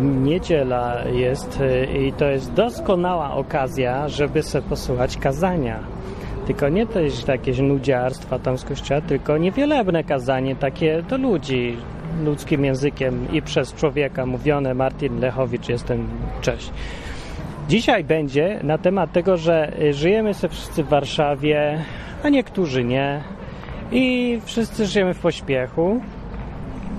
Niedziela jest y, i to jest doskonała okazja, żeby sobie posłuchać kazania. Tylko nie jest jakieś nudziarstwa tam z kościoła, tylko niewielebne kazanie, takie do ludzi, ludzkim językiem i przez człowieka mówione. Martin Lechowicz jestem, cześć. Dzisiaj będzie na temat tego, że y, żyjemy sobie wszyscy w Warszawie, a niektórzy nie. I wszyscy żyjemy w pośpiechu.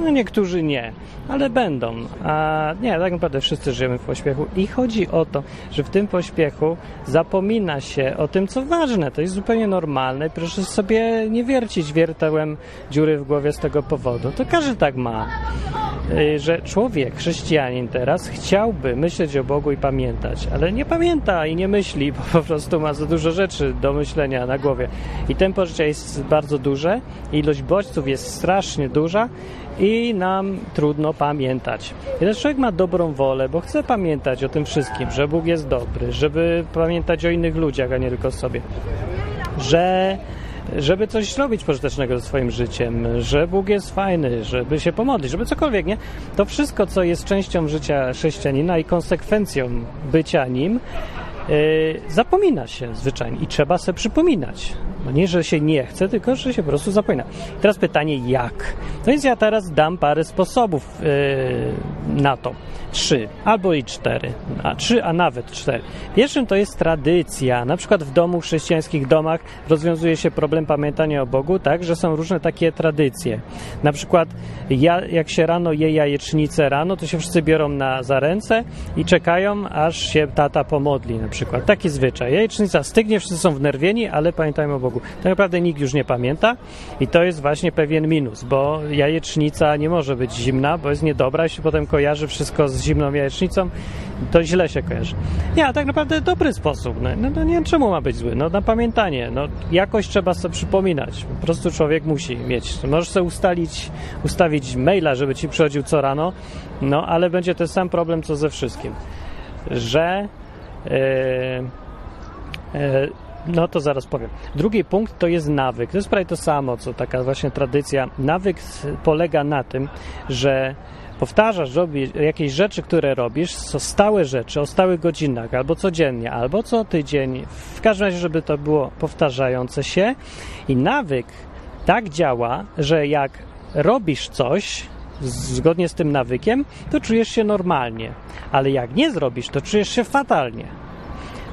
No niektórzy nie, ale będą. A nie, tak naprawdę wszyscy żyjemy w pośpiechu. I chodzi o to, że w tym pośpiechu zapomina się o tym, co ważne. To jest zupełnie normalne. Proszę sobie nie wiercić wiertełem dziury w głowie z tego powodu. To każdy tak ma. Y, że człowiek, chrześcijanin teraz chciałby myśleć o Bogu i pamiętać, ale nie pamięta i nie myśli, bo po prostu ma za dużo rzeczy do myślenia na głowie. I tempo życia jest bardzo duże, ilość bodźców jest strasznie duża i nam trudno pamiętać. Jeden człowiek ma dobrą wolę, bo chce pamiętać o tym wszystkim, że Bóg jest dobry, żeby pamiętać o innych ludziach, a nie tylko sobie, że żeby coś robić pożytecznego ze swoim życiem, że Bóg jest fajny, żeby się pomodlić, żeby cokolwiek, nie? To wszystko, co jest częścią życia chrześcijanina i konsekwencją bycia nim, zapomina się zwyczajnie i trzeba sobie przypominać. No nie, że się nie chce, tylko że się po prostu zapomina. Teraz pytanie, jak? No więc ja teraz dam parę sposobów yy, na to. Trzy albo i cztery, a trzy, a nawet cztery. Pierwszym to jest tradycja. Na przykład w domu, w chrześcijańskich domach rozwiązuje się problem pamiętania o Bogu tak, że są różne takie tradycje. Na przykład ja, jak się rano je jajecznicę rano, to się wszyscy biorą na, za ręce i czekają, aż się tata pomodli na przykład. Taki zwyczaj. Jajecznica stygnie, wszyscy są wnerwieni, ale pamiętajmy o Bogu. Tak naprawdę nikt już nie pamięta i to jest właśnie pewien minus, bo jajecznica nie może być zimna, bo jest niedobra, jeśli potem kojarzy wszystko z zimną jajecznicą, to źle się kojarzy. Nie, a tak naprawdę dobry sposób. No, no, no nie wiem, czemu ma być zły. No na pamiętanie. No, jakoś trzeba sobie przypominać. Po prostu człowiek musi mieć. Możesz sobie ustalić, ustawić maila, żeby ci przychodził co rano, no ale będzie ten sam problem, co ze wszystkim. Że... Yy, yy, no to zaraz powiem. Drugi punkt to jest nawyk. To jest prawie to samo, co taka właśnie tradycja. Nawyk polega na tym, że powtarzasz robisz jakieś rzeczy, które robisz, są stałe rzeczy o stałych godzinach, albo codziennie, albo co tydzień, w każdym razie, żeby to było powtarzające się. I nawyk tak działa, że jak robisz coś zgodnie z tym nawykiem, to czujesz się normalnie, ale jak nie zrobisz, to czujesz się fatalnie.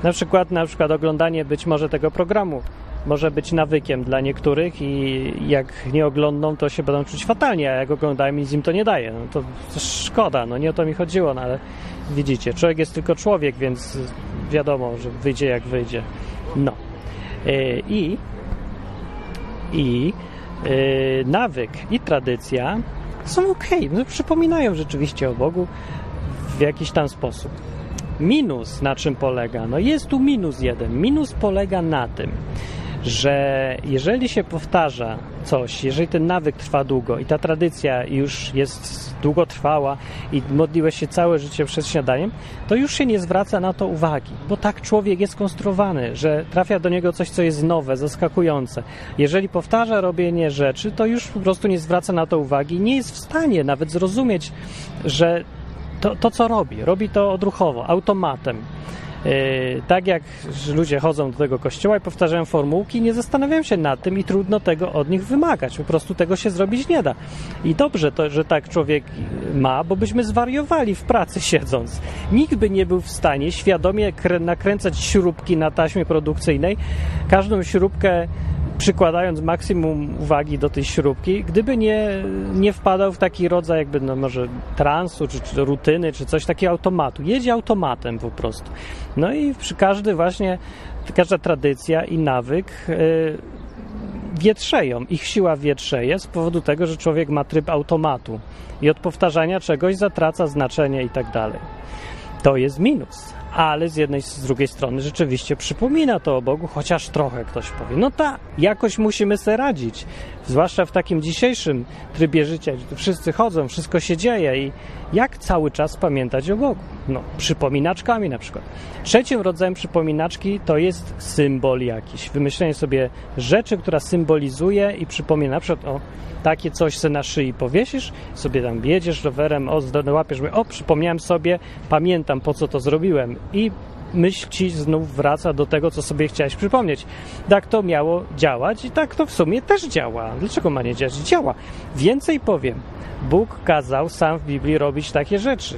Na przykład, na przykład oglądanie być może tego programu może być nawykiem dla niektórych i jak nie oglądną, to się będą czuć fatalnie, a jak oglądają nic im to nie daje. No to, to szkoda, no nie o to mi chodziło, no ale widzicie, człowiek jest tylko człowiek, więc wiadomo, że wyjdzie jak wyjdzie. No. E, I i yy, nawyk i tradycja są ok, no, przypominają rzeczywiście o Bogu w jakiś tam sposób. Minus na czym polega? No jest tu minus jeden. Minus polega na tym, że jeżeli się powtarza coś, jeżeli ten nawyk trwa długo i ta tradycja już jest długotrwała i modliłeś się całe życie przed śniadaniem, to już się nie zwraca na to uwagi, bo tak człowiek jest konstruowany, że trafia do niego coś, co jest nowe, zaskakujące. Jeżeli powtarza robienie rzeczy, to już po prostu nie zwraca na to uwagi, nie jest w stanie nawet zrozumieć, że to, to co robi, robi to odruchowo, automatem. Yy, tak jak ludzie chodzą do tego kościoła i powtarzają formułki, nie zastanawiają się nad tym i trudno tego od nich wymagać. Po prostu tego się zrobić nie da. I dobrze to, że tak człowiek ma, bo byśmy zwariowali w pracy siedząc. Nikt by nie był w stanie świadomie nakręcać śrubki na taśmie produkcyjnej, każdą śrubkę przykładając maksimum uwagi do tej śrubki, gdyby nie, nie wpadał w taki rodzaj jakby, no może transu, czy, czy rutyny, czy coś takiego automatu. Jedzie automatem po prostu. No i przy każdy właśnie, każda tradycja i nawyk yy, wietrzeją. Ich siła wietrzeje z powodu tego, że człowiek ma tryb automatu i od powtarzania czegoś zatraca znaczenie i tak dalej. To jest minus. Ale z jednej, z drugiej strony rzeczywiście przypomina to o Bogu, chociaż trochę ktoś powie. No tak, jakoś musimy sobie radzić, zwłaszcza w takim dzisiejszym trybie życia, gdzie wszyscy chodzą, wszystko się dzieje i jak cały czas pamiętać o Bogu? No, przypominaczkami na przykład. Trzecim rodzajem przypominaczki to jest symbol jakiś. Wymyślenie sobie rzeczy, która symbolizuje i przypomina na przykład o takie coś se na szyi powiesisz, sobie tam jedziesz rowerem, o, łapiesz, mówię, o, przypomniałem sobie, pamiętam po co to zrobiłem i myśl ci znów wraca do tego, co sobie chciałeś przypomnieć. Tak to miało działać i tak to w sumie też działa. Dlaczego ma nie działać? Działa. Więcej powiem. Bóg kazał sam w Biblii robić takie rzeczy.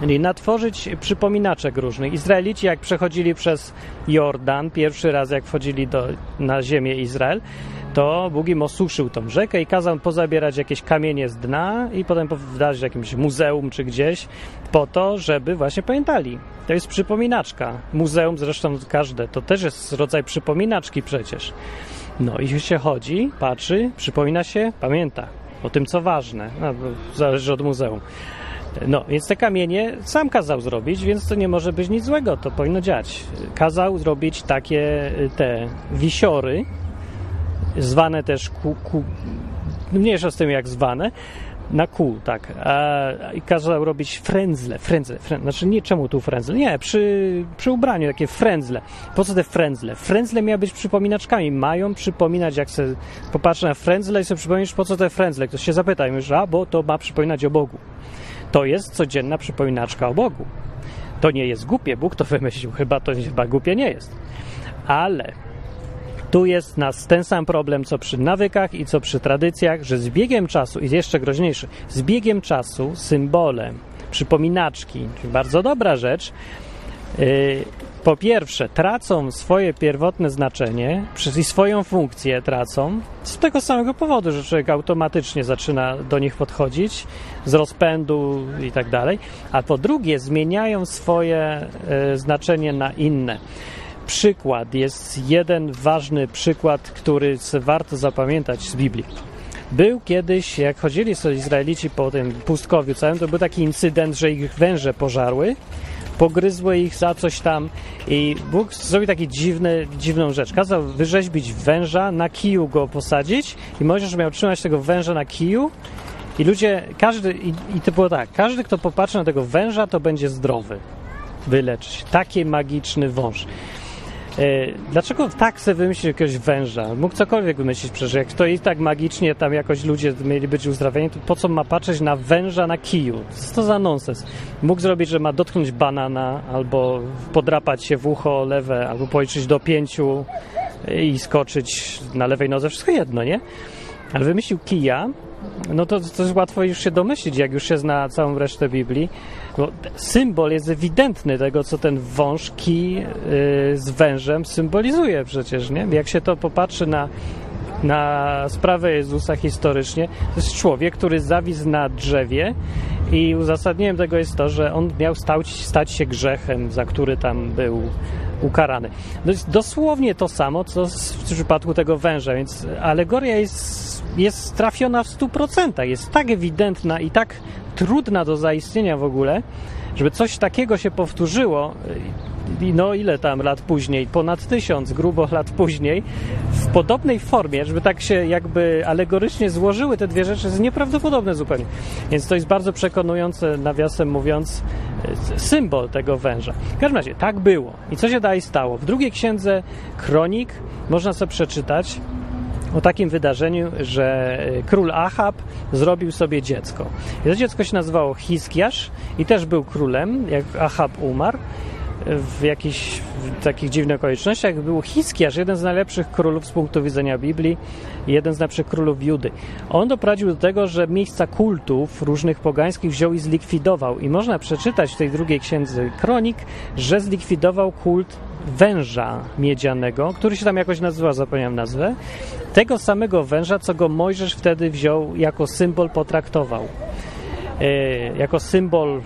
Czyli natworzyć przypominaczek różnych. Izraelici, jak przechodzili przez Jordan, pierwszy raz jak wchodzili do, na ziemię Izrael, to Bóg im osuszył tą rzekę i kazał pozabierać jakieś kamienie z dna i potem wdać w jakimś muzeum czy gdzieś po to, żeby właśnie pamiętali. To jest przypominaczka. Muzeum zresztą każde, to też jest rodzaj przypominaczki przecież. No i się chodzi, patrzy, przypomina się, pamięta o tym, co ważne. No, zależy od muzeum. No, więc te kamienie sam kazał zrobić, więc to nie może być nic złego, to powinno dziać. Kazał zrobić takie te wisiory, zwane też ku, ku mniejsza z tym jak zwane, na kół, tak. I kazał robić frędzle, frędzle, frędzle. Znaczy nie czemu tu frędzle? Nie, przy, przy ubraniu takie frędzle. Po co te frędzle? Frędzle miały być przypominaczkami. Mają przypominać, jak sobie popatrzę na frędzle i sobie przypomnisz, po co te frędzle. Ktoś się zapyta i mówisz, a bo to ma przypominać o Bogu. To jest codzienna przypominaczka o Bogu. To nie jest głupie, Bóg to wymyślił, chyba to chyba głupie nie jest. Ale tu jest nas ten sam problem, co przy nawykach i co przy tradycjach, że z biegiem czasu, i jeszcze groźniejszy, z biegiem czasu symbole, przypominaczki, bardzo dobra rzecz, yy, po pierwsze, tracą swoje pierwotne znaczenie i swoją funkcję tracą z tego samego powodu, że człowiek automatycznie zaczyna do nich podchodzić z rozpędu i tak dalej, a po drugie, zmieniają swoje y, znaczenie na inne przykład, jest jeden ważny przykład, który warto zapamiętać z Biblii. Był kiedyś, jak chodzili sobie Izraelici po tym pustkowiu całym, to był taki incydent, że ich węże pożarły, pogryzły ich za coś tam i Bóg zrobił taką dziwną rzecz. Kazał wyrzeźbić węża, na kiju go posadzić i Mojżesz miał trzymać tego węża na kiju i ludzie, każdy, i, i to było tak, każdy, kto popatrzy na tego węża, to będzie zdrowy, wyleczyć. Taki magiczny wąż. E, dlaczego tak sobie wymyślić jakiegoś węża? Mógł cokolwiek wymyślić, przecież jak to i tak magicznie tam jakoś ludzie mieli być uzdrawieni, to po co ma patrzeć na węża na kiju? Co to za nonsens? Mógł zrobić, że ma dotknąć banana, albo podrapać się w ucho lewe, albo policzyć do pięciu i skoczyć na lewej nodze, wszystko jedno, nie? Ale wymyślił kija, no to, jest łatwo już się domyślić, jak już się zna całą resztę Biblii. Bo symbol jest ewidentny tego, co ten wąż kij yy, z wężem symbolizuje przecież, nie? Jak się to popatrzy na, na sprawę Jezusa historycznie, to jest człowiek, który zawisł na drzewie i uzasadnieniem tego jest to, że on miał stać, stać się grzechem, za który tam był ukarany. To jest dosłownie to samo, co w przypadku tego węża, więc alegoria jest jest trafiona w 100%. Jest tak ewidentna i tak trudna do zaistnienia w ogóle, żeby coś takiego się powtórzyło, no ile tam lat później, ponad tysiąc grubo lat później, w podobnej formie, żeby tak się jakby alegorycznie złożyły te dwie rzeczy, jest nieprawdopodobne zupełnie. Więc to jest bardzo przekonujące, nawiasem mówiąc, symbol tego węża. W każdym razie, tak było. I co się dalej stało? W drugiej księdze Kronik można sobie przeczytać, o takim wydarzeniu, że król Ahab zrobił sobie dziecko. I to dziecko się nazywało Hiskiasz i też był królem, jak Ahab umarł w jakichś w takich dziwnych okolicznościach był Hiskiasz, jeden z najlepszych królów z punktu widzenia Biblii, jeden z najlepszych królów Judy. On doprowadził do tego, że miejsca kultów różnych pogańskich wziął i zlikwidował. I można przeczytać w tej drugiej księdze kronik, że zlikwidował kult węża miedzianego, który się tam jakoś nazywa, zapomniałem nazwę, tego samego węża, co go Mojżesz wtedy wziął jako symbol, potraktował. E, jako symbol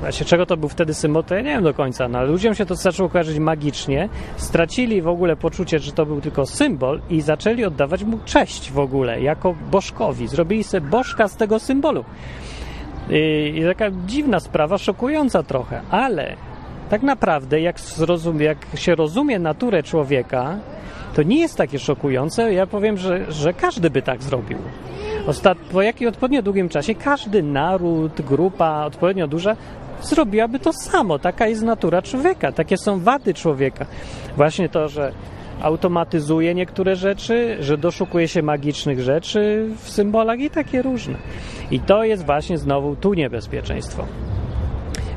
Właśnie czego to był wtedy symbol, to ja nie wiem do końca, no ale ludziom się to zaczęło kojarzyć magicznie, stracili w ogóle poczucie, że to był tylko symbol i zaczęli oddawać mu cześć w ogóle, jako bożkowi. Zrobili sobie bożka z tego symbolu. I taka dziwna sprawa, szokująca trochę, ale Tak naprawdę, jak, zrozumie, jak się rozumie naturę człowieka, to nie jest takie szokujące. Ja powiem, że, że każdy by tak zrobił. Ostat... Po jakim odpowiednio długim czasie każdy naród, grupa odpowiednio duża zrobiłaby to samo. Taka jest natura człowieka, takie są wady człowieka. Właśnie to, że automatyzuje niektóre rzeczy, że doszukuje się magicznych rzeczy w symbolach i takie różne. I to jest właśnie znowu tu niebezpieczeństwo.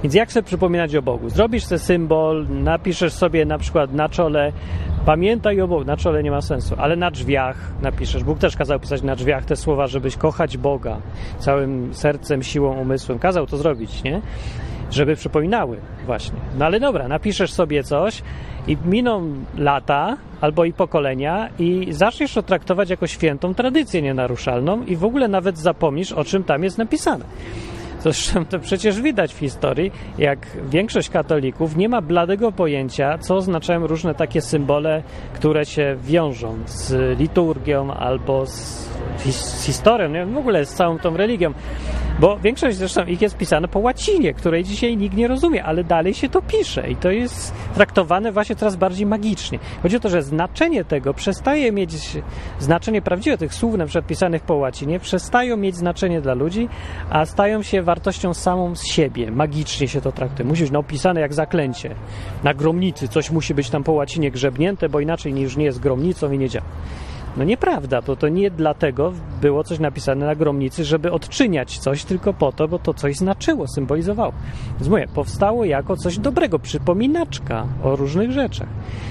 Więc jak sobie przypominać o Bogu? Zrobisz sobie symbol, napiszesz sobie na przykład na czole pamiętaj o Bogu, na czole nie ma sensu, ale na drzwiach napiszesz. Bóg też kazał pisać na drzwiach te słowa, żebyś kochać Boga całym sercem, siłą, umysłem. Kazał to zrobić, nie? Żeby przypominały właśnie. No ale dobra, napiszesz sobie coś i miną lata albo i pokolenia i zaczniesz to traktować jako świętą tradycję nienaruszalną i w ogóle nawet zapomnisz, o czym tam jest napisane. Zresztą to przecież widać w historii, jak większość katolików nie ma bladego pojęcia, co oznaczają różne takie symbole, które się wiążą z liturgią albo z, z historią, nie? w ogóle z całą tą religią. Bo większość zresztą ich jest pisana po łacinie, której dzisiaj nikt nie rozumie, ale dalej się to pisze i to jest traktowane właśnie coraz bardziej magicznie. Chodzi o to, że znaczenie tego przestaje mieć znaczenie prawdziwe tych słów na przykład pisanych po łacinie, przestają mieć znaczenie dla ludzi, a stają się wartością samą z siebie. Magicznie się to traktuje. Musi być napisane jak zaklęcie. Na gromnicy coś musi być tam po łacinie grzebnięte, bo inaczej już nie jest gromnicą i nie działa. No nieprawda, bo to nie dlatego było coś napisane na gromnicy, żeby odczyniać coś, tylko po to, bo to coś znaczyło, symbolizowało. Więc mówię, powstało jako coś dobrego, przypominaczka o różnych rzeczach.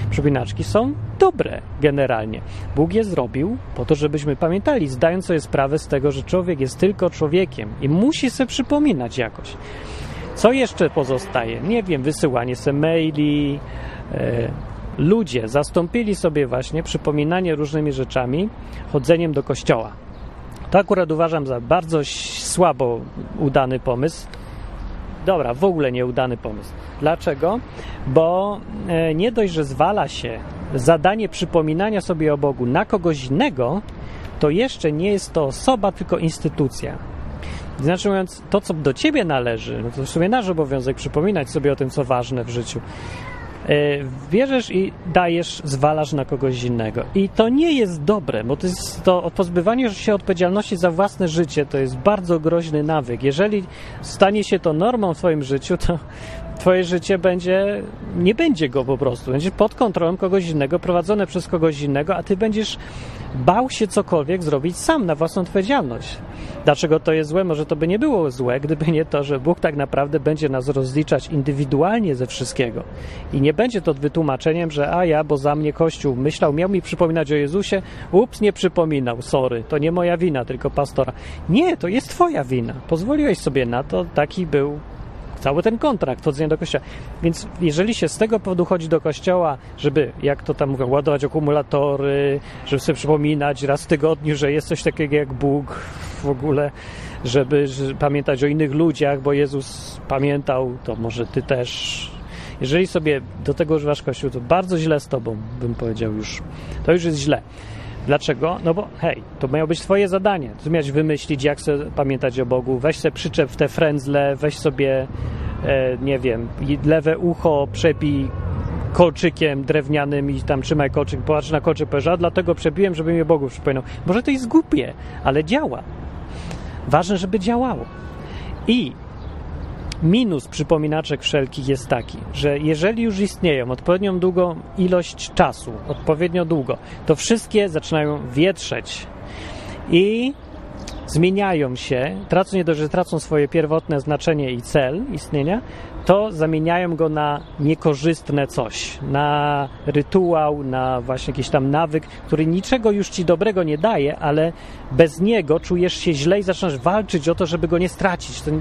Przypominaczki są dobre generalnie. Bóg je zrobił po to, żebyśmy pamiętali, zdając sobie sprawę z tego, że człowiek jest tylko człowiekiem i musi sobie przypominać jakoś. Co jeszcze pozostaje? Nie wiem, wysyłanie se maili, yy, ludzie zastąpili sobie właśnie przypominanie różnymi rzeczami chodzeniem do kościoła. To akurat uważam za bardzo słabo udany pomysł. Dobra, w ogóle nieudany pomysł. Dlaczego? Bo e, nie dość, że zwala się zadanie przypominania sobie o Bogu na kogoś innego, to jeszcze nie jest to osoba, tylko instytucja. Znaczy mówiąc, to co do ciebie należy, no to w sumie nasz obowiązek przypominać sobie o tym, co ważne w życiu. E, bierzesz i dajesz, zwalasz na kogoś innego. I to nie jest dobre, bo to jest to pozbywanie się odpowiedzialności za własne życie to jest bardzo groźny nawyk. Jeżeli stanie się to normą w Twoim życiu, to Twoje życie będzie, nie będzie go po prostu. Będziesz pod kontrolą kogoś innego, prowadzone przez kogoś innego, a Ty będziesz bał się cokolwiek zrobić sam na własną odpowiedzialność. Dlaczego to jest złe? Może to by nie było złe, gdyby nie to, że Bóg tak naprawdę będzie nas rozliczać indywidualnie ze wszystkiego. I nie będzie to wytłumaczeniem, że a ja, bo za mnie Kościół myślał, miał mi przypominać o Jezusie, ups, nie przypominał, sorry, to nie moja wina, tylko pastora. Nie, to jest twoja wina. Pozwoliłeś sobie na to, taki był cały ten kontrakt chodzenia do kościoła. Więc jeżeli się z tego powodu chodzi do kościoła, żeby, jak to tam mówią, ładować akumulatory, żeby sobie przypominać raz w tygodniu, że jest coś takiego jak Bóg w ogóle, żeby pamiętać o innych ludziach, bo Jezus pamiętał, to może ty też. Jeżeli sobie do tego używasz Kościół, to bardzo źle z tobą, bym powiedział już. To już jest źle. Dlaczego? No bo hej, to miało być twoje zadanie. Tu miałeś wymyślić, jak sobie pamiętać o Bogu. Weź sobie przyczep w te frędzle, weź sobie, e, nie wiem, lewe ucho przepij kolczykiem drewnianym i tam trzymaj kolczyk, patrz na kolczyk, powiesz, a dlatego przebiłem, żeby mnie Bogu przypominał. Może to jest głupie, ale działa. Ważne, żeby działało. I minus przypominaczek wszelkich jest taki, że jeżeli już istnieją odpowiednią długą ilość czasu, odpowiednio długo, to wszystkie zaczynają wietrzeć. I zmieniają się, tracą nie dość, że tracą swoje pierwotne znaczenie i cel istnienia, to zamieniają go na niekorzystne coś, na rytuał, na właśnie jakiś tam nawyk, który niczego już ci dobrego nie daje, ale bez niego czujesz się źle i zaczynasz walczyć o to, żeby go nie stracić. To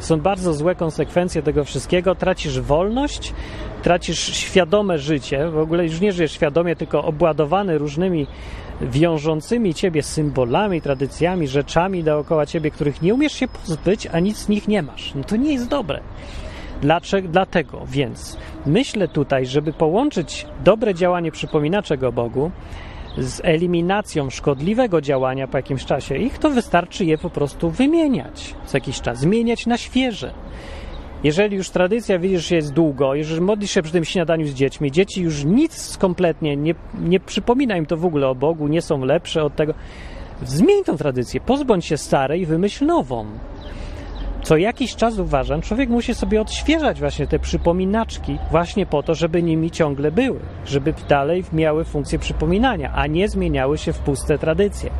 są bardzo złe konsekwencje tego wszystkiego. Tracisz wolność, tracisz świadome życie, w ogóle już nie żyjesz świadomie, tylko obładowany różnymi wiążącymi ciebie symbolami, tradycjami, rzeczami dookoła ciebie, których nie umiesz się pozbyć, a nic z nich nie masz. No to nie jest dobre. Dlaczego? Dlatego więc myślę tutaj, żeby połączyć dobre działanie przypominaczego Bogu z eliminacją szkodliwego działania po jakimś czasie ich, to wystarczy je po prostu wymieniać co jakiś czas, zmieniać na świeże. Jeżeli już tradycja widzisz jest długo, jeżeli modlisz się przy tym śniadaniu z dziećmi, dzieci już nic kompletnie nie, nie przypomina im to w ogóle o Bogu, nie są lepsze od tego. Zmień tą tradycję, pozbądź się starej i wymyśl nową. Co jakiś czas uważam, człowiek musi sobie odświeżać właśnie te przypominaczki, właśnie po to, żeby nimi ciągle były, żeby dalej miały funkcję przypominania, a nie zmieniały się w puste tradycje.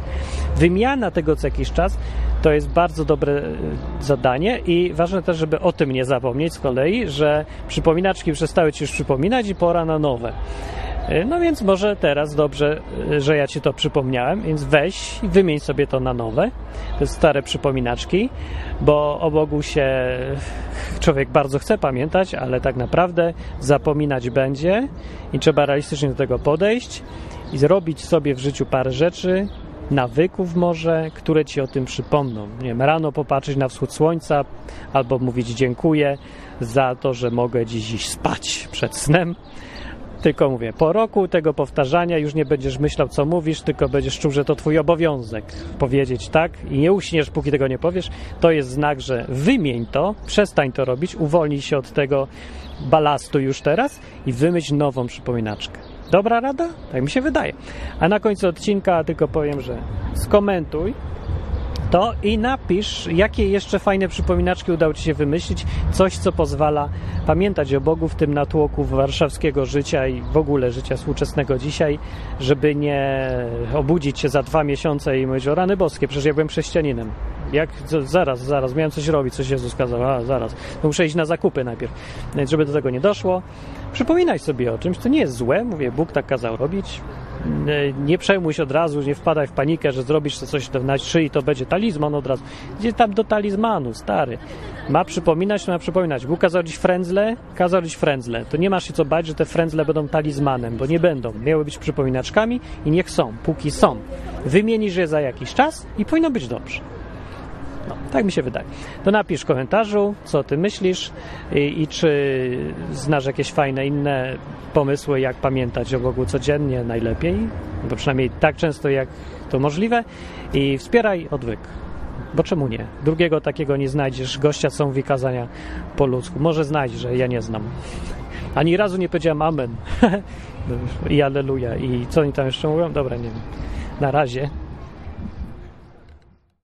Wymiana tego co jakiś czas to jest bardzo dobre e, zadanie i ważne też, żeby o tym nie zapomnieć z kolei, że przypominaczki przestały ci już przypominać i pora na nowe. E, no więc może teraz dobrze, e, że ja ci to przypomniałem, więc weź i wymień sobie to na nowe, te stare przypominaczki, bo o Bogu się człowiek bardzo chce pamiętać, ale tak naprawdę zapominać będzie i trzeba realistycznie do tego podejść i zrobić sobie w życiu parę rzeczy, nawyków może, które ci o tym przypomną. Nie wiem, rano popatrzeć na wschód słońca albo mówić dziękuję za to, że mogę dziś spać przed snem. Tylko mówię, po roku tego powtarzania już nie będziesz myślał, co mówisz, tylko będziesz czuł, że to twój obowiązek powiedzieć tak i nie uśniesz, póki tego nie powiesz. To jest znak, że wymień to, przestań to robić, uwolnij się od tego balastu już teraz i wymyśl nową przypominaczkę. Dobra rada? Tak mi się wydaje. A na końcu odcinka tylko powiem, że skomentuj to i napisz, jakie jeszcze fajne przypominaczki udało Ci się wymyślić, coś, co pozwala pamiętać o Bogu w tym natłoku warszawskiego życia i w ogóle życia współczesnego dzisiaj, żeby nie obudzić się za dwa miesiące i mówić o rany boskie, przecież ja byłem chrześcijaninem. Jak, zaraz, zaraz, miałem coś robić, coś Jezus kazał, a zaraz, to muszę iść na zakupy najpierw. Więc żeby do tego nie doszło, przypominaj sobie o czymś, co nie jest złe, mówię, Bóg tak kazał robić, nie przejmuj się od razu, nie wpadaj w panikę, że zrobisz coś na szyi, to będzie talizman od razu. Gdzie tam do talizmanu, stary? Ma przypominać, to ma przypominać. Bóg kazał dziś frędzle, kazał dziś frędzle. To nie masz się co bać, że te frędzle będą talizmanem, bo nie będą. Miały być przypominaczkami i niech są, póki są. Wymienisz je za jakiś czas i powinno być dobrze. Tak mi się wydaje. To napisz w komentarzu, co ty myślisz i, i, czy znasz jakieś fajne inne pomysły, jak pamiętać o Bogu codziennie najlepiej, bo przynajmniej tak często, jak to możliwe i wspieraj odwyk. Bo czemu nie? Drugiego takiego nie znajdziesz. Gościa są wykazania po ludzku. Może znajdziesz, że ja nie znam. Ani razu nie powiedziałem amen. I aleluja. I co oni tam jeszcze mówią? Dobra, nie wiem. Na razie.